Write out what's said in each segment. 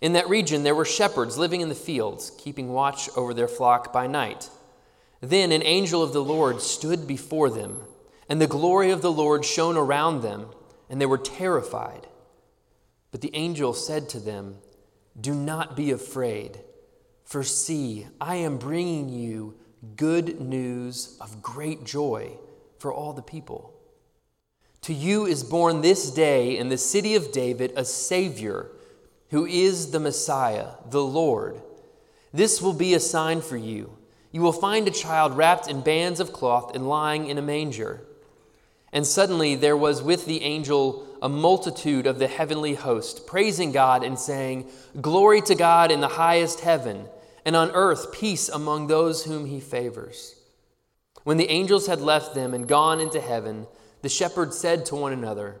In that region, there were shepherds living in the fields, keeping watch over their flock by night. Then an angel of the Lord stood before them, and the glory of the Lord shone around them, and they were terrified. But the angel said to them, Do not be afraid, for see, I am bringing you good news of great joy for all the people. To you is born this day in the city of David a Savior who is the Messiah, the Lord. This will be a sign for you. You will find a child wrapped in bands of cloth and lying in a manger. And suddenly there was with the angel a multitude of the heavenly host, praising God and saying, Glory to God in the highest heaven, and on earth peace among those whom he favors. When the angels had left them and gone into heaven, the shepherds said to one another,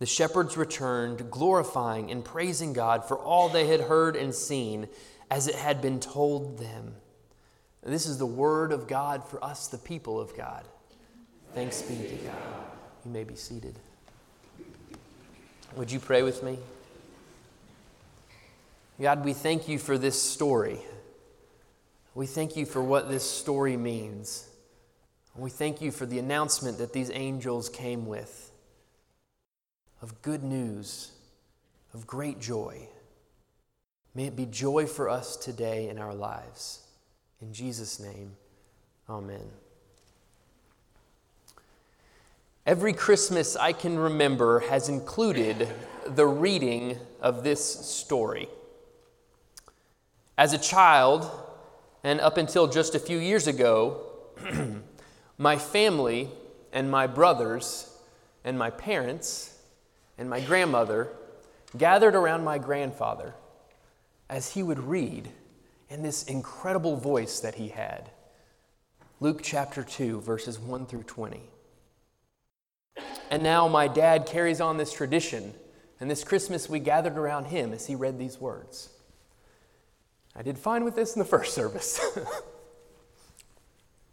The shepherds returned, glorifying and praising God for all they had heard and seen as it had been told them. This is the word of God for us, the people of God. Thanks be to God. You may be seated. Would you pray with me? God, we thank you for this story. We thank you for what this story means. We thank you for the announcement that these angels came with of good news, of great joy. May it be joy for us today in our lives. In Jesus' name, amen. Every Christmas I can remember has included the reading of this story. As a child, and up until just a few years ago, my family and my brothers and my parents and my grandmother gathered around my grandfather as he would read in this incredible voice that he had. Luke chapter 2, verses 1 through 20. And now my dad carries on this tradition, and this Christmas we gathered around him as he read these words. I did fine with this in the first service.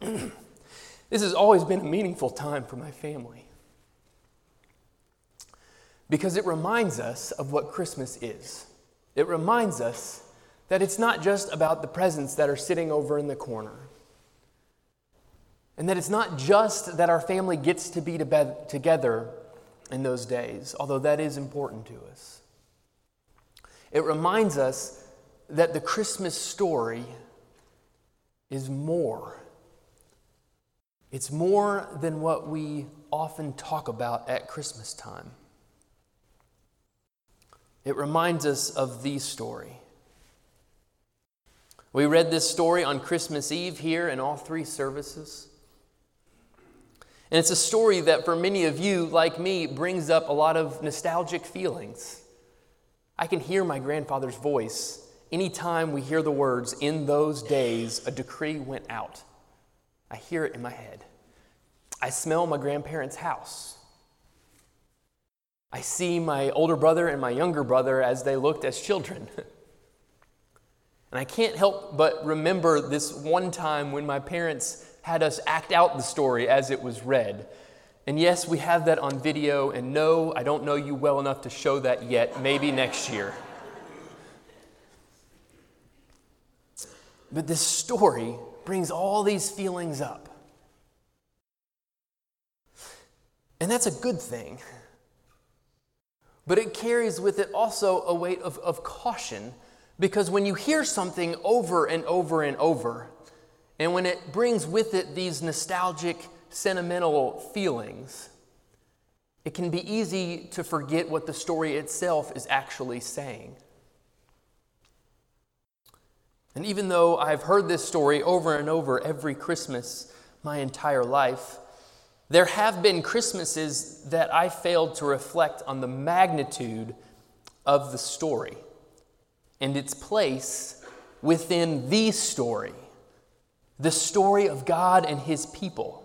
this has always been a meaningful time for my family because it reminds us of what Christmas is. It reminds us that it's not just about the presents that are sitting over in the corner. And that it's not just that our family gets to be together in those days, although that is important to us. It reminds us that the Christmas story is more. It's more than what we often talk about at Christmas time. It reminds us of the story. We read this story on Christmas Eve here in all three services. And it's a story that, for many of you, like me, brings up a lot of nostalgic feelings. I can hear my grandfather's voice anytime we hear the words, In those days, a decree went out. I hear it in my head. I smell my grandparents' house. I see my older brother and my younger brother as they looked as children. and I can't help but remember this one time when my parents had us act out the story as it was read. And yes, we have that on video, and no, I don't know you well enough to show that yet, maybe next year. But this story brings all these feelings up. And that's a good thing. But it carries with it also a weight of, of caution because when you hear something over and over and over, and when it brings with it these nostalgic sentimental feelings, it can be easy to forget what the story itself is actually saying. And even though I've heard this story over and over every Christmas my entire life, there have been Christmases that I failed to reflect on the magnitude of the story and its place within the story, the story of God and His people.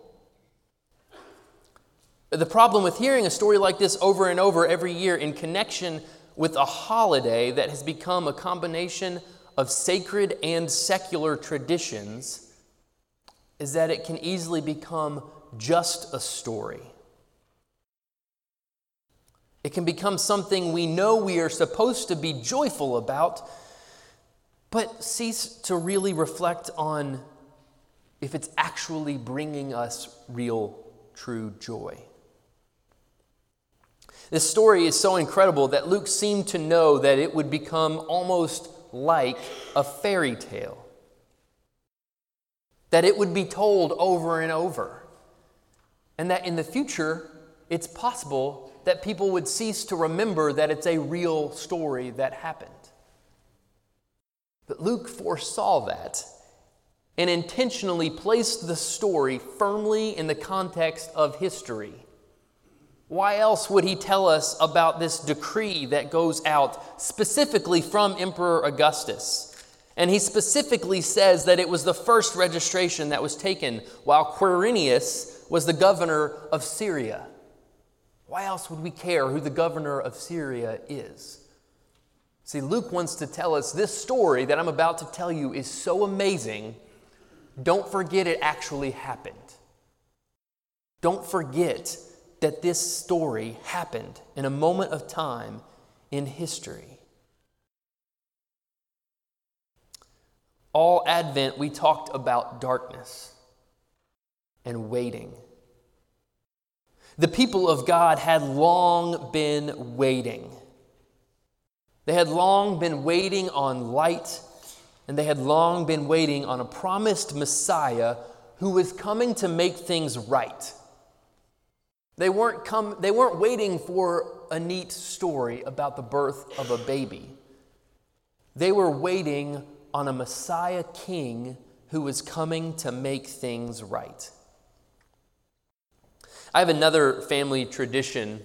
The problem with hearing a story like this over and over every year in connection with a holiday that has become a combination of sacred and secular traditions is that it can easily become just a story. It can become something we know we are supposed to be joyful about, but cease to really reflect on if it's actually bringing us real, true joy. This story is so incredible that Luke seemed to know that it would become almost like a fairy tale, that it would be told over and over, and that in the future, it's possible that people would cease to remember that it's a real story that happened. But Luke foresaw that and intentionally placed the story firmly in the context of history why else would he tell us about this decree that goes out specifically from Emperor Augustus? And he specifically says that it was the first registration that was taken while Quirinius was the governor of Syria. Why else would we care who the governor of Syria is? See, Luke wants to tell us this story that I'm about to tell you is so amazing. Don't forget it actually happened. Don't forget that this story happened in a moment of time in history. All Advent, we talked about darkness and waiting. The people of God had long been waiting. They had long been waiting on light, and they had long been waiting on a promised Messiah who was coming to make things right. They weren't, come, they weren't waiting for a neat story about the birth of a baby. They were waiting on a Messiah king who was coming to make things right. I have another family tradition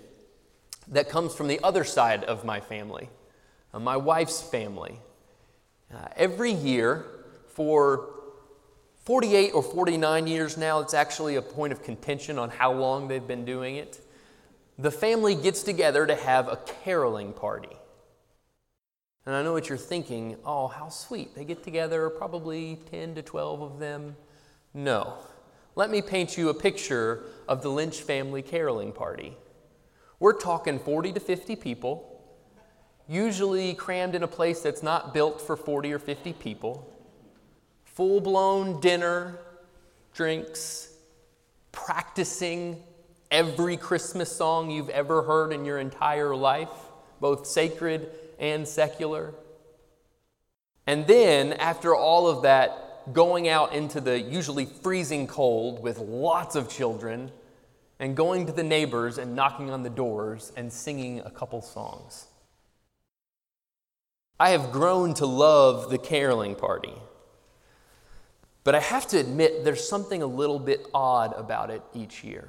that comes from the other side of my family, uh, my wife's family. Uh, every year, for 48 or 49 years now, it's actually a point of contention on how long they've been doing it. The family gets together to have a caroling party. And I know what you're thinking oh, how sweet. They get together, probably 10 to 12 of them. No. Let me paint you a picture of the Lynch family caroling party. We're talking 40 to 50 people, usually crammed in a place that's not built for 40 or 50 people full blown dinner, drinks, practicing every Christmas song you've ever heard in your entire life, both sacred and secular. And then, after all of that, going out into the usually freezing cold with lots of children and going to the neighbors and knocking on the doors and singing a couple songs. I have grown to love the caroling party. But I have to admit, there's something a little bit odd about it each year.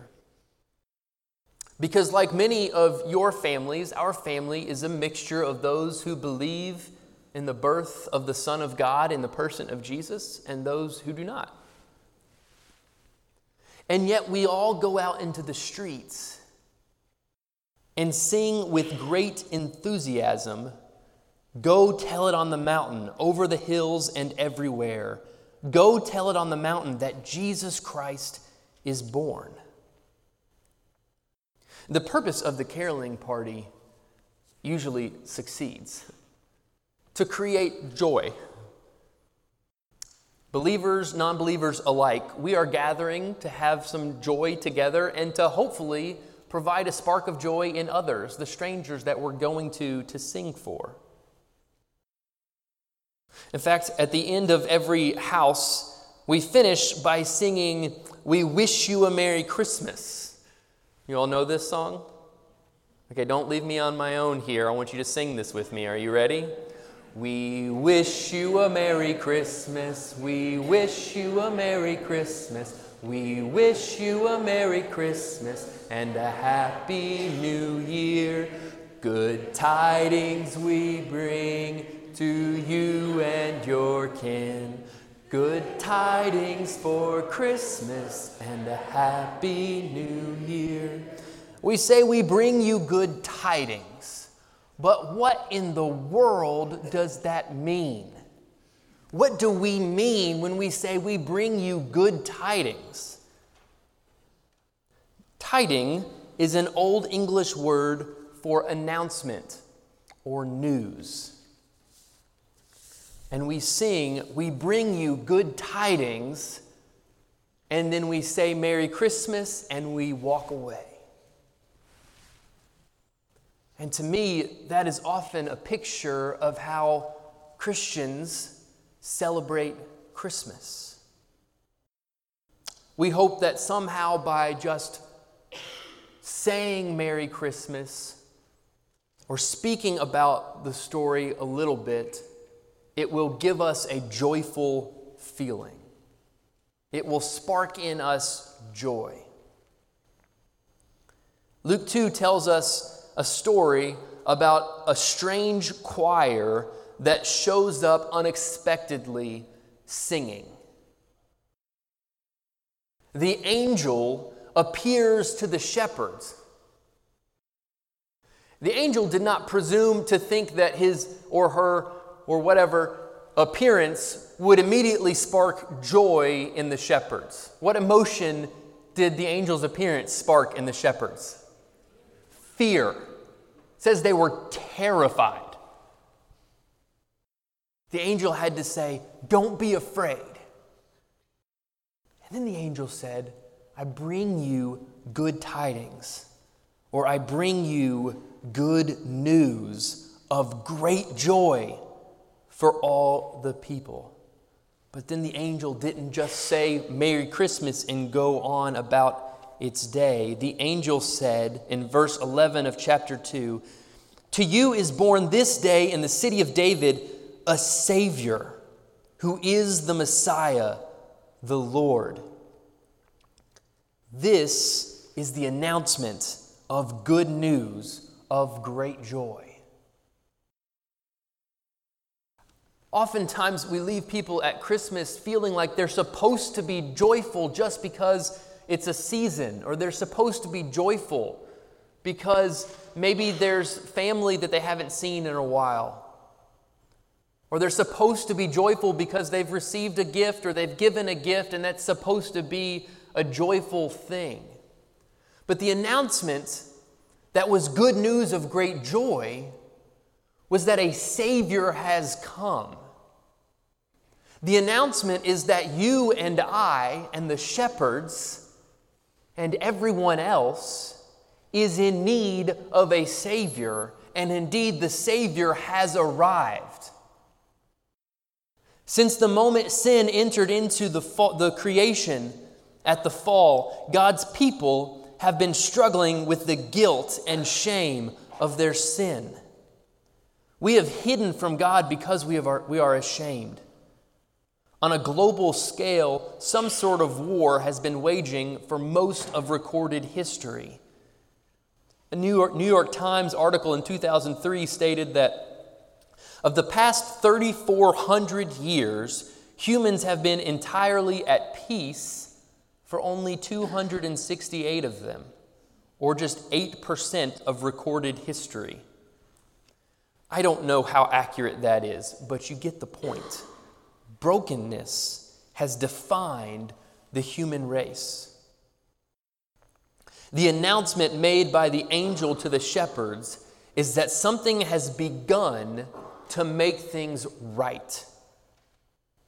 Because, like many of your families, our family is a mixture of those who believe in the birth of the Son of God in the person of Jesus and those who do not. And yet, we all go out into the streets and sing with great enthusiasm Go tell it on the mountain, over the hills, and everywhere. Go tell it on the mountain that Jesus Christ is born. The purpose of the caroling party usually succeeds to create joy. Believers, non believers alike, we are gathering to have some joy together and to hopefully provide a spark of joy in others, the strangers that we're going to to sing for. In fact, at the end of every house, we finish by singing, We Wish You a Merry Christmas. You all know this song? Okay, don't leave me on my own here. I want you to sing this with me. Are you ready? We wish you a Merry Christmas. We wish you a Merry Christmas. We wish you a Merry Christmas and a Happy New Year. Good tidings we bring to you and your kin. Good tidings for Christmas and a Happy New Year. We say we bring you good tidings, but what in the world does that mean? What do we mean when we say we bring you good tidings? Tiding is an Old English word for announcement or news. And we sing, We bring you good tidings, and then we say Merry Christmas and we walk away. And to me, that is often a picture of how Christians celebrate Christmas. We hope that somehow by just saying Merry Christmas or speaking about the story a little bit, it will give us a joyful feeling. It will spark in us joy. Luke 2 tells us a story about a strange choir that shows up unexpectedly singing. The angel appears to the shepherds. The angel did not presume to think that his or her or whatever appearance would immediately spark joy in the shepherds. What emotion did the angel's appearance spark in the shepherds? Fear says they were terrified. The angel had to say, Don't be afraid. And then the angel said, I bring you good tidings, or I bring you good news of great joy for all the people. But then the angel didn't just say Merry Christmas and go on about its day, the angel said in verse 11 of chapter 2 To you is born this day in the city of David a Savior who is the Messiah, the Lord. This is the announcement of good news of great joy. Oftentimes, we leave people at Christmas feeling like they're supposed to be joyful just because it's a season, or they're supposed to be joyful because maybe there's family that they haven't seen in a while. Or they're supposed to be joyful because they've received a gift or they've given a gift, and that's supposed to be a joyful thing. But the announcement that was good news of great joy was that a Savior has come. The announcement is that you and I and the shepherds and everyone else is in need of a Savior, and indeed the Savior has arrived. Since the moment sin entered into the, fa- the creation at the fall, God's people have been struggling with the guilt and shame of their sin. We have hidden from God because we, have, we are ashamed. On a global scale, some sort of war has been waging for most of recorded history. A New York, New York Times article in 2003 stated that of the past 3,400 years, humans have been entirely at peace for only 268 of them, or just 8% of recorded history. I don't know how accurate that is, but you get the point brokenness has defined the human race. The announcement made by the angel to the shepherds is that something has begun to make things right.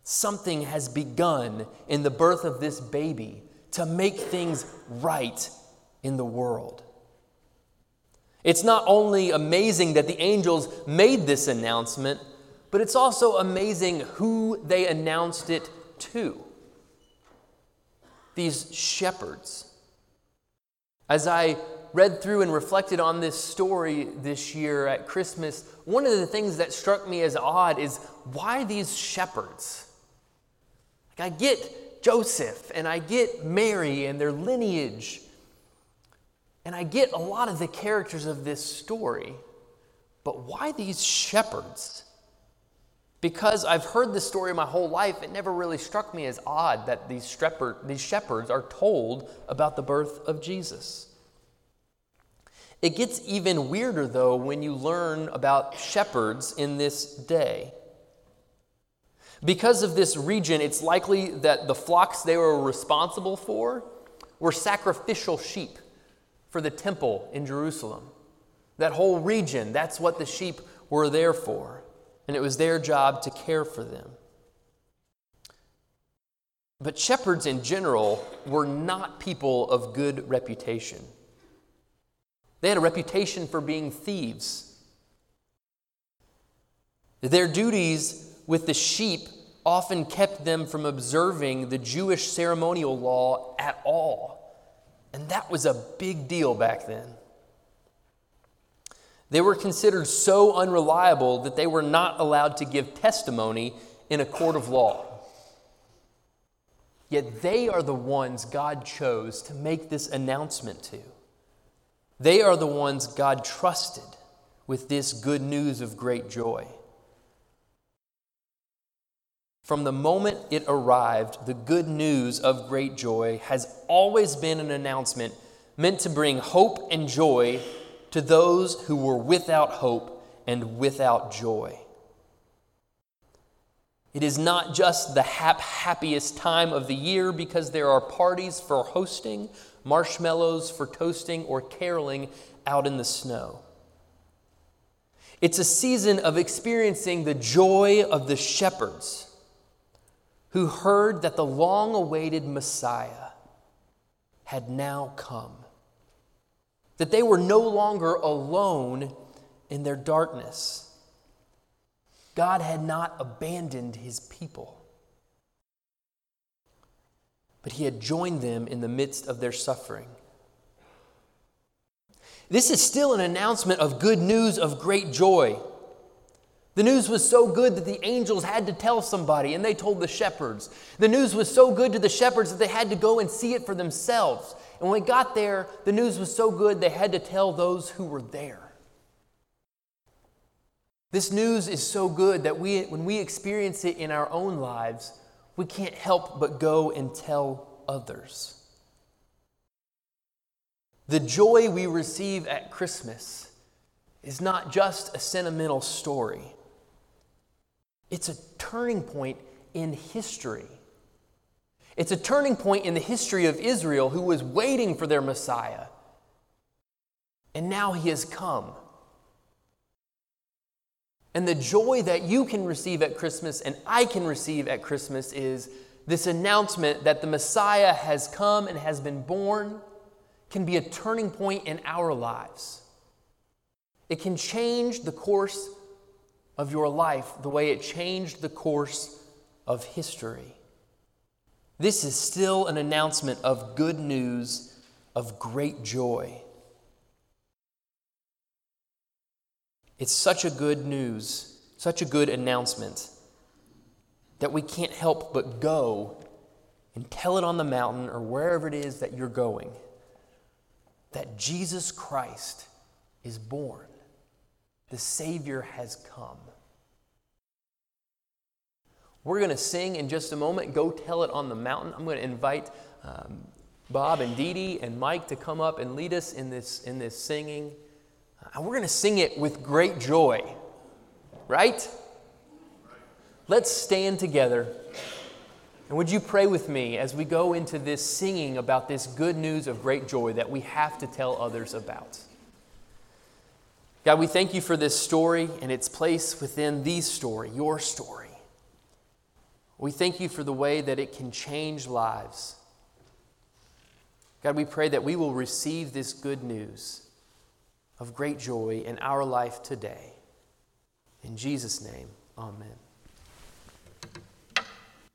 Something has begun in the birth of this baby to make things right in the world. It's not only amazing that the angels made this announcement, but it's also amazing who they announced it to. These shepherds. As I read through and reflected on this story this year at Christmas, one of the things that struck me as odd is why these shepherds? Like I get Joseph and I get Mary and their lineage, and I get a lot of the characters of this story, but why these shepherds? Because I've heard this story my whole life, it never really struck me as odd that these, these shepherds are told about the birth of Jesus. It gets even weirder, though, when you learn about shepherds in this day. Because of this region, it's likely that the flocks they were responsible for were sacrificial sheep for the temple in Jerusalem. That whole region, that's what the sheep were there for, and it was their job to care for them. But shepherds in general were not people of good reputation. They had a reputation for being thieves. Their duties with the sheep often kept them from observing the Jewish ceremonial law at all. And that was a big deal back then. They were considered so unreliable that they were not allowed to give testimony in a court of law. Yet they are the ones God chose to make this announcement to. They are the ones God trusted with this good news of great joy. From the moment it arrived, the good news of great joy has always been an announcement meant to bring hope and joy to those who were without hope and without joy. It is not just the hap- happiest time of the year because there are parties for hosting, marshmallows for toasting, or caroling out in the snow. It's a season of experiencing the joy of the shepherds who heard that the long awaited Messiah had now come, that they were no longer alone in their darkness. God had not abandoned his people but he had joined them in the midst of their suffering. This is still an announcement of good news of great joy. The news was so good that the angels had to tell somebody, and they told the shepherds. The news was so good to the shepherds that they had to go and see it for themselves. And when we got there, the news was so good they had to tell those who were there. This news is so good that we, when we experience it in our own lives, we can't help but go and tell others. The joy we receive at Christmas is not just a sentimental story, it's a turning point in history. It's a turning point in the history of Israel who was waiting for their Messiah. And now he has come. And the joy that you can receive at Christmas and I can receive at Christmas is this announcement that the Messiah has come and has been born can be a turning point in our lives. It can change the course of your life the way it changed the course of history. This is still an announcement of good news, of great joy. It's such a good news, such a good announcement that we can't help but go and tell it on the mountain or wherever it is that you're going that Jesus Christ is born. The Savior has come. We're going to sing in just a moment. Go tell it on the mountain. I'm going to invite um, Bob and Dee Dee and Mike to come up and lead us in this, in this singing. And we're going to sing it with great joy, right? Let's stand together And would you pray with me as we go into this singing about this good news of great joy that we have to tell others about? God, we thank you for this story and its place within the story, your story. We thank you for the way that it can change lives. God, we pray that we will receive this good news of great joy in our life today. In Jesus' name, amen.